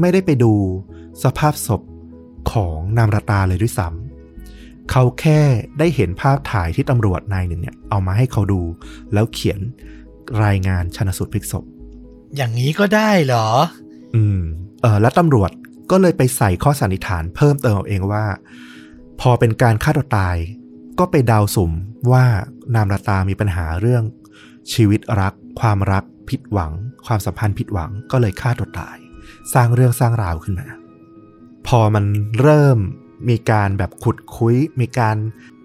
ไม่ได้ไปดูสภาพศพของนามรตาเลยด้วยซ้ำเขาแค่ได้เห็นภาพถ่ายที่ตำรวจนายหนึ่งเนี่ยเอามาให้เขาดู แล้วเขียนรายงานชนสูตรพลิกศพ อย่างนี้ก็ได้เหรอ อืม เออแล้วตำรวจก็เลยไปใส่ข้อสันนิษฐานเพิ่มเติมเอาเองว่า พอเป็นการฆ่าตัวตาย ก็ไปเดาวสุ่มว่านามรตามีปัญหาเรื่องชีวิตรัก ความรักผิดหวัง ความสัมพันธ์ผิดหวังก็เลยฆ่าตัวตาย สร้างเรื่องสร้างราวขึ้นมา พอมันเริ่มมีการแบบขุดคุย มีการ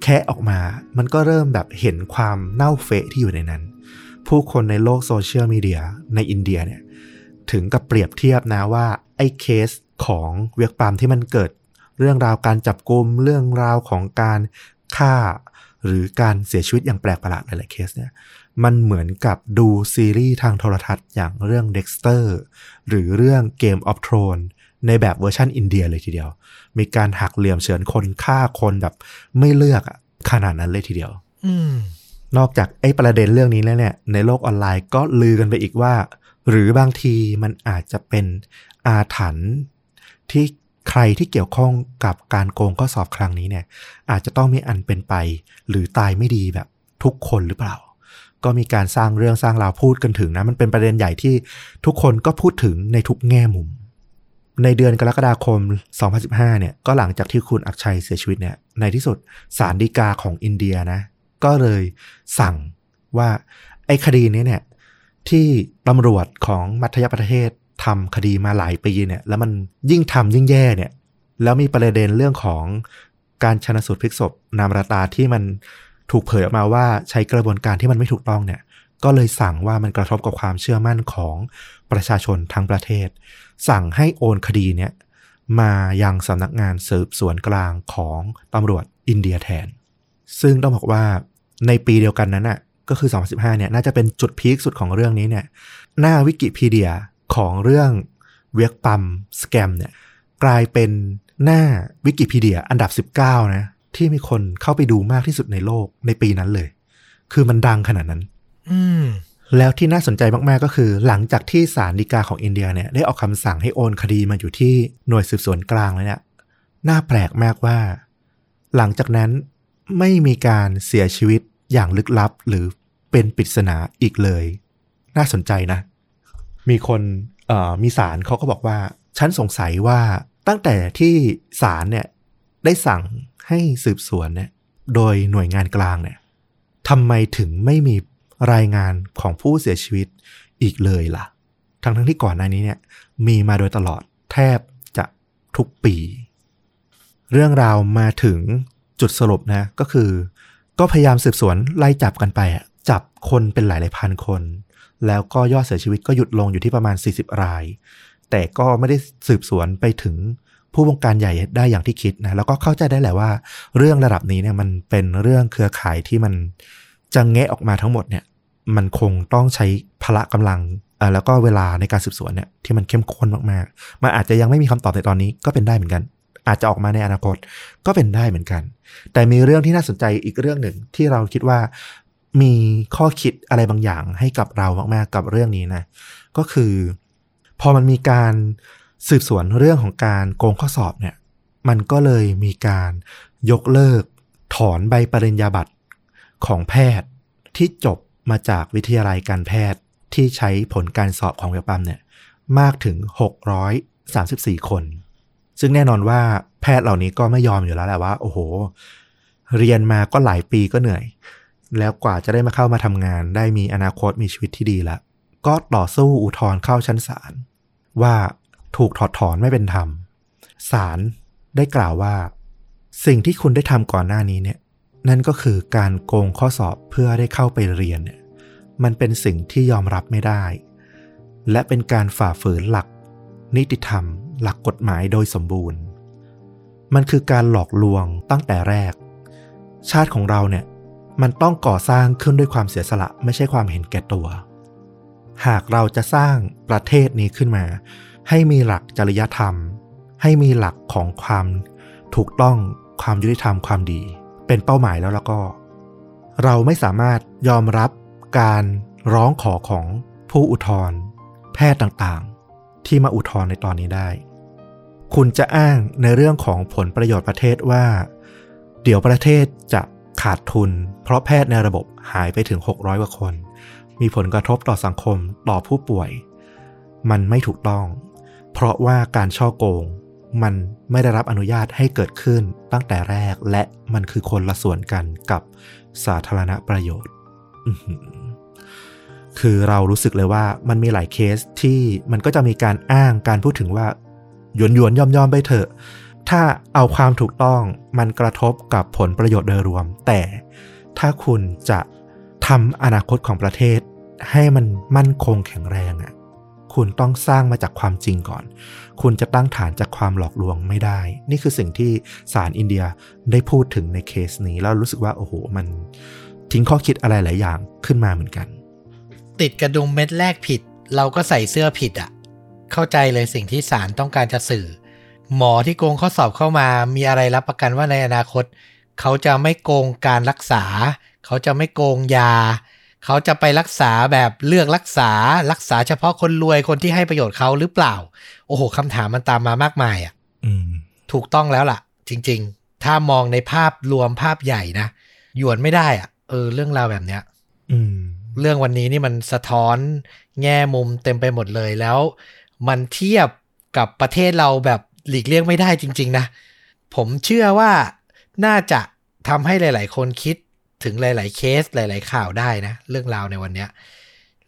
แคะออกมา มันก็เริ่มแบบเห็นความเน่าเฟะที่อยู่ในนั้น ผู้คนในโลกโซเชียลมีเดียในอินเดียเนี่ยถึงกับเปรียบเทียบนะว่าไอ้เคสของเวียกปามที่มันเกิด เรื่องราวการจับกลุมเรื่องราวของการฆ่า หรือการเสียชีวิตอย่างแปลกประหลาดหลายๆเคสเนี่ย มันเหมือนกับดูซีรีส์ทางโทรทัศน์อย่างเรื่อง Dexter หรือเรื่อง Game of Thrones ในแบบเวอร์ชันอินเดียเลยทีเดียว มีการหักเหลี่ยมเฉือนคนฆ่าคนแบบไม่เลือกขนาดนั้นเลยทีเดียวอนอกจากไอ้ประเด็นเรื่องนี้แล้วเนี่ย ในโลกออนไลน์ก็ลือกันไปอีกว่า หรือบางทีมันอาจจะเป็นอาถรรพ์ที่ใครที่เกี่ยวข้องกับการโกงข้อสอบครั้งนี้เนี่ย อาจจะต้องมีอันเป็นไป หรือตายไม่ดีแบบทุกคนหรือเปล่า ก็มีการสร้างเรื่องสร้างราวพูดกันถึงนะ มันเป็นประเด็นใหญ่ที่ทุกคนก็พูดถึงในทุกแง่มุม ในเดือนกรกฎาคม 2015 เนี่ย ก็หลังจากที่คุณอักชัยเสียชีวิตเนี่ย ในที่สุดศาลฎีกาของอินเดียนะ ก็เลยสั่งว่าไอ้คดีนี้เนี่ยที่ตำรวจของมัธยประเทศทำคดีมาหลายปีเนี่ย แล้วมันยิ่งทำยิ่งแย่เนี่ย แล้วมีประเด็นเรื่องของการชนะสูตรพลิกศพนามราตาที่มัน ถูกเผยออกมาว่าใช้กระบวนการที่มันไม่ถูกต้องเนี่ย ก็เลยสั่งว่ามันกระทบกับความเชื่อมั่นของประชาชนทั้งประเทศ สั่งให้โอนคดีเนี่ยมายังสำนักงานสืบสวนกลางของตำรวจอินเดียแทน ซึ่งต้องบอกว่าในปีเดียวกันนั้นน่ะก็คือ 2015 เนี่ยน่าจะเป็นจุดพีคสุดของเรื่องนี้เนี่ยหน้าวิกิพีเดียของเรื่องเวียกปั๊มสแกมเนี่ยกลายเป็นหน้าวิกิพีเดียอันดับ 19 นะ ที่มีคนเข้าไปดูมากที่สุดในโลกในปีนั้นเลย คือมันดังขนาดนั้น อืมแล้วที่น่าสนใจมาก ๆ ก็คือ หลังจากที่ศาลฎีกาของอินเดียเนี่ยได้ออกคำสั่งให้โอนคดีมาอยู่ที่หน่วยสืบสวนกลางแล้วเนี่ยน่าแปลกมากว่า หลังจากนั้นไม่มีการเสียชีวิตอย่างลึกลับหรือเป็นปริศนาอีกเลย น่าสนใจนะ มีคนเอ่อมีศาลเขาก็บอกว่า ฉันสงสัยว่าตั้งแต่ที่ศาลเนี่ยได้สั่ง ให้สืบสวนเนี่ยโดยหน่วยงานกลางเนี่ยทำไมถึงไม่มีรายงานของผู้เสียชีวิตอีกเลยล่ะ ทั้งทั้งที่ก่อนหน้านี้เนี่ยมีมาโดยตลอดแทบจะทุกปี เรื่องราวมาถึงจุดสรุปนะก็คือ ก็พยายามสืบสวนไล่จับกันไปจับคนเป็นหลายหลายพันคน แล้วก็ยอดเสียชีวิตก็หยุดลงอยู่ที่ประมาณ 40 ราย แต่ก็ไม่ได้สืบสวนไปถึง ผู้บงการใหญ่ได้อย่างที่คิดนะแล้วก็เข้าใจได้แหละว่า เรื่องระดับนี้เนี่ยมันเป็นเรื่องเครือข่ายที่มันจะแงะออกมาทั้งหมดเนี่ย มันคงต้องใช้พละกำลังเอ่อแล้วก็เวลาในการสืบสวนเนี่ยที่มันเข้มข้นมากๆ มันอาจจะยังไม่มีคำตอบในตอนนี้ก็เป็นได้เหมือนกัน อาจจะออกมาในอนาคตก็เป็นได้เหมือนกัน แต่มีเรื่องที่น่าสนใจอีกเรื่องหนึ่งที่เราคิดว่ามีข้อคิดอะไรบางอย่างให้กับเรามากๆกับเรื่องนี้นะ ก็คือ พอมันมีการ สืบสวนเรื่องของการโกงข้อสอบเนี่ยมันก็เลยมีการยกเลิกถอนใบปริญญาบัตรของแพทย์ที่จบมาจากวิทยาลัยการแพทย์ที่ใช้ผลการสอบของเวลปัมเนี่ยมากถึง 634 คน ซึ่งแน่นอนว่าแพทย์เหล่านี้ก็ไม่ยอมอยู่แล้วแหละว่า โอ้โห เรียนมาก็หลายปีก็เหนื่อย แล้วกว่าจะได้มาเข้ามาทำงาน ได้มีอนาคตมีชีวิตที่ดีล้วก็ต่อสู้อุทธรณ์เข้าชั้นศาลว่า ถูกถอดถอนไม่เป็นธรรมศาลได้กล่าวว่า สิ่งที่คุณได้ทำก่อนหน้านี้เนี่ย นั่นก็คือการโกงข้อสอบเพื่อได้เข้าไปเรียนเนี่ย มันเป็นสิ่งที่ยอมรับไม่ได้ และเป็นการฝ่าฝืนหลัก นิติธรรม หลักกฎหมายโดยสมบูรณ์ มันคือการหลอกลวงตั้งแต่แรก ชาติของเราเนี่ย มันต้องก่อสร้างขึ้นด้วยความเสียสละ ไม่ใช่ความเห็นแก่ตัว หากเราจะสร้างประเทศนี้ขึ้นมา ให้มีหลักจริยธรรม ให้มีหลักของความถูกต้องความยุติธรรมความดี เป็นเป้าหมายแล้วแล้วก็ เราไม่สามารถยอมรับการร้องขอของผู้อุทธรณ์แพทย์ต่างๆ ที่มาอุทธรณ์ในตอนนี้ได้ คุณจะอ้างในเรื่องของผลประโยชน์ประเทศว่า เดี๋ยวประเทศจะขาดทุน เพราะแพทย์ในระบบหายไปถึง 600 กว่าคน มีผลกระทบต่อสังคมต่อผู้ป่วย มันไม่ถูกต้อง เพราะว่าการช่อโกง มันไม่ได้รับอนุญาตให้เกิดขึ้นตั้งแต่แรกและมันคือคนละส่วนกันกับสาธารณประโยชน์ คือเรารู้สึกเลยว่ามันมีหลายเคสที่มันก็จะมีการอ้างการพูดถึงว่าหยวนหยวนๆยอมยอมไปเถอะ ถ้าเอาความถูกต้องมันกระทบกับผลประโยชน์โดยรวม แต่ถ้าคุณจะทำอนาคตของประเทศให้มันมั่นคงแข็งแรงอะ่ะ คุณต้องสร้างมาจากความจริงก่อน คุณจะตั้งฐานจากความหลอกลวงไม่ได้ นี่คือสิ่งที่ศาลอินเดียได้พูดถึงในเคสนี้ แล้วรู้สึกว่าโอ้โหมันทิ้งข้อคิดอะไรหลายอย่างขึ้นมาเหมือนกัน ติดกระดุมเม็ดแรกผิด เราก็ใส่เสื้อผิดอะ่ะ เข้าใจเลยสิ่งที่ศาลต้องการจะสื่อ หมอที่โกงข้อสอบเข้ามามีอะไรรับประกันว่าในอนาคต เขาจะไม่โกงการรักษา เขาจะไม่โกงยาเขาจะไปรักษาแบบเลือกรักษารักษาเฉพาะคนรวยคนที่ให้ประโยชน์เขาหรือเปล่า โอ้โหคำถามมันตามมามากมายอะอืมถูกต้องแล้วล่ะ จริง ๆ ถ้ามองในภาพรวมภาพใหญ่นะหยวนไม่ได้อะเออเรื่องราวแบบเนี้ยอืมเรื่องวันนี้นี่มันสะท้อนแง่มุมเต็มไปหมดเลยแล้ว มันเทียบกับประเทศเราแบบหลีกเลี่ยงไม่ได้จริง ๆ นะ ผมเชื่อว่าน่าจะทำให้หลาย ๆ คนคิด ถึงหลาย ๆ เคสหลาย ๆ ข่าวได้นะ เรื่องราวในวันเนี้ย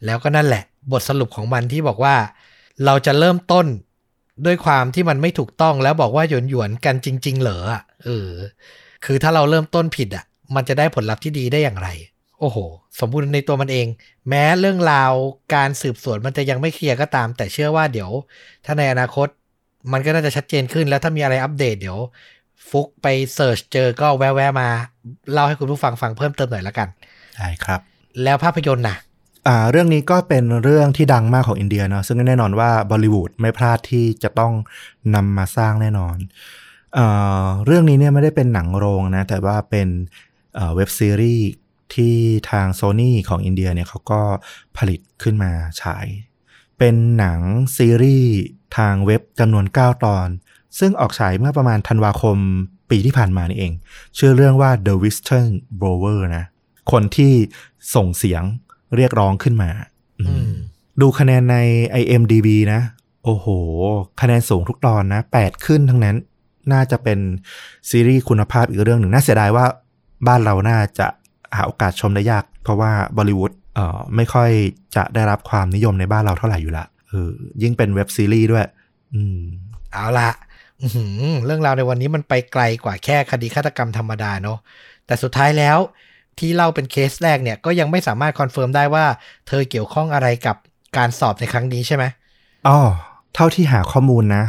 แล้วก็นั่นแหละ บทสรุปของมันที่บอกว่า เราจะเริ่มต้นด้วยความที่มันไม่ถูกต้องแล้วบอกว่าหยวนหยวนกันจริง ๆ เหรอเออ คือถ้าเราเริ่มต้นผิดอะ มันจะได้ผลลัพธ์ที่ดีได้อย่างไร โอ้โห สมบูรณ์ในตัวมันเอง แม้เรื่องราวการสืบสวนมันจะยังไม่เคลียร์ก็ตาม แต่เชื่อว่าเดี๋ยว ถ้าในอนาคต มันก็น่าจะชัดเจนขึ้นแล้วถ้ามีอะไรอัปเดตเดี๋ยว ฟุกไป search เจอก็แวะๆมา เล่าให้คุณผู้ฟังฟังเพิ่มเติมหน่อยละกันได้ครับ แล้วภาพยนตร์น่ะอ่าเรื่องนี้ก็เป็นเรื่องที่ดังมากของอินเดียเนาะซึ่งแน่นอนว่าบอลิวูดไม่พลาดที่จะต้องนำมาสร้างแน่นอนเอ่อเรื่องนี้เนี่ยไม่ได้เป็นหนังโรงนะ แต่ว่าเป็นเอ่อเว็บซีรีส์ที่ทาง Sony ของอินเดียเนี่ยเขาก็ผลิตขึ้นมาฉาย เป็นหนังซีรีส์ทางเว็บจำนวน 9 ตอน ซึ่งออกฉายเมื่อประมาณธันวาคมปีที่ผ่านมานี่เอง ชื่อเรื่องว่า The Western Blower นะ คนที่ส่งเสียงเรียกร้องขึ้นมาอืมดูคะแนนใน IMDB นะ โอ้โห คะแนนสูงทุกตอนนะ 8 ขึ้นทั้งนั้น น่าจะเป็นซีรีส์คุณภาพอีกเรื่องหนึ่ง น่าเสียดายว่าบ้านเราน่าจะหาโอกาสชมได้ยาก เพราะว่าบอลิวูดเอ่อไม่ค่อยจะได้รับความนิยมในบ้านเราเท่าไหร่อยู่ละเออยิ่งเป็นเว็บซีรีส์ด้วย อืม เอาละอื้อหือ เรื่องราวในวันนี้มันไปไกลกว่าแค่คดีฆาตกรรมธรรมดาเนาะแต่สุดท้ายแล้วที่เล่าเป็นเคสแรกเนี่ยก็ยังไม่สามารถ confirm ได้ว่า เธอเกี่ยวข้องอะไรกับการสอบในครั้งนี้ใช่ไหมอ๋อเท่าที่หาข้อมูลนะ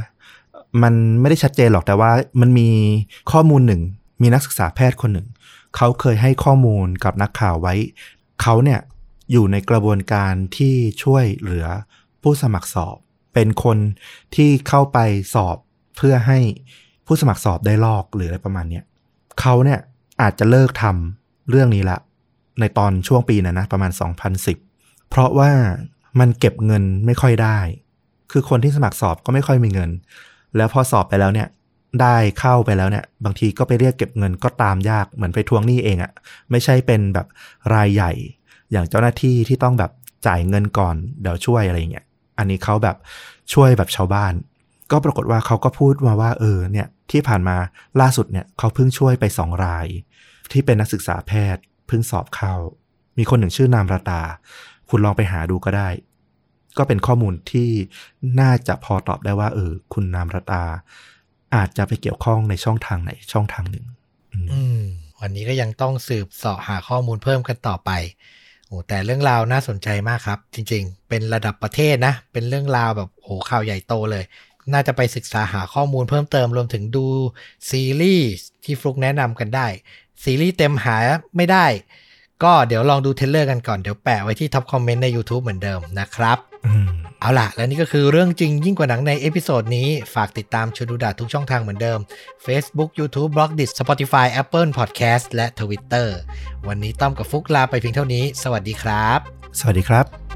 มันไม่ได้ชัดเจนหรอกแต่ว่ามันมีข้อมูลหนึ่ง มีนักศึกษาแพทย์คนหนึ่ง เขาเคยให้ข้อมูลกับนักข่าวไว้ เขาเนี่ยอยู่ในกระบวนการที่ช่วยเหลือผู้สมัครสอบ เป็นคนที่เข้าไปสอบ เพื่อให้ผู้สมัครสอบได้ลอกหรืออะไรประมาณเนี้ยเขาเนี่ยอาจจะเลิกทำเรื่องนี้ละ ในตอนช่วงปีนั้นนะประมาณ 2010 เพราะว่ามันเก็บเงินไม่ค่อยได้ คือคนที่สมัครสอบก็ไม่ค่อยมีเงิน แล้วพอสอบไปแล้วเนี่ยได้เข้าไปแล้วเนี่ย บางทีก็ไปเรียกเก็บเงินก็ตามยากเหมือนไปทวงหนี้เองอะ่ะ ไม่ใช่เป็นแบบรายใหญ่ อย่างเจ้าหน้าที่ที่ต้องแบบจ่ายเงินก่อนเดี๋ยวช่วยอะไรเงี้ยอันนี้เขาแบบช่วยแบบชาวบ้าน ก็ปรากฏว่าเขาก็พูดมาว่าเออเนี่ยที่ผ่านมาล่าสุดเนี่ยเขาเพิ่งช่วยไปสองราย ที่เป็นนักศึกษาแพทย์เพิ่งสอบเข้า มีคนหนึ่งชื่อนามราตา คุณลองไปหาดูก็ได้ ก็เป็นข้อมูลที่น่าจะพอตอบได้ว่า เออ คุณนามราตา อาจจะไปเกี่ยวข้องในช่องทางไหนช่องทางหนึ่ง อืมวันนี้ก็ยังต้องสืบเสาะหาข้อมูลเพิ่มกันต่อไปโอ้แต่เรื่องราวน่าสนใจมากครับ จริง ๆ เป็นระดับประเทศนะ เป็นเรื่องราวแบบโหข่าวใหญ่โตเลย น่าจะไปศึกษาหาข้อมูลเพิ่มเติมรวมถึงดูซีรีส์ที่ฟลุกแนะนำกันได้ ซีรีส์เต็มหาไม่ได้ ก็เดี๋ยวลองดู trailer กันก่อนเดี๋ยวแปะไว้ที่ top comment ใน YouTube เหมือนเดิมนะครับอืมเอาล่ะ และนี่ก็คือเรื่องจริงยิ่งกว่าหนังใน episode นี้ ฝากติดตามชวนดูดาทุกช่องทางเหมือนเดิม Facebook YouTube b l o g d i t Spotify Apple Podcast และ Twitter วันนี้ต้อมกับฟุกลาไปเพียงเท่านี้ สวัสดีครับ สวัสดีครับ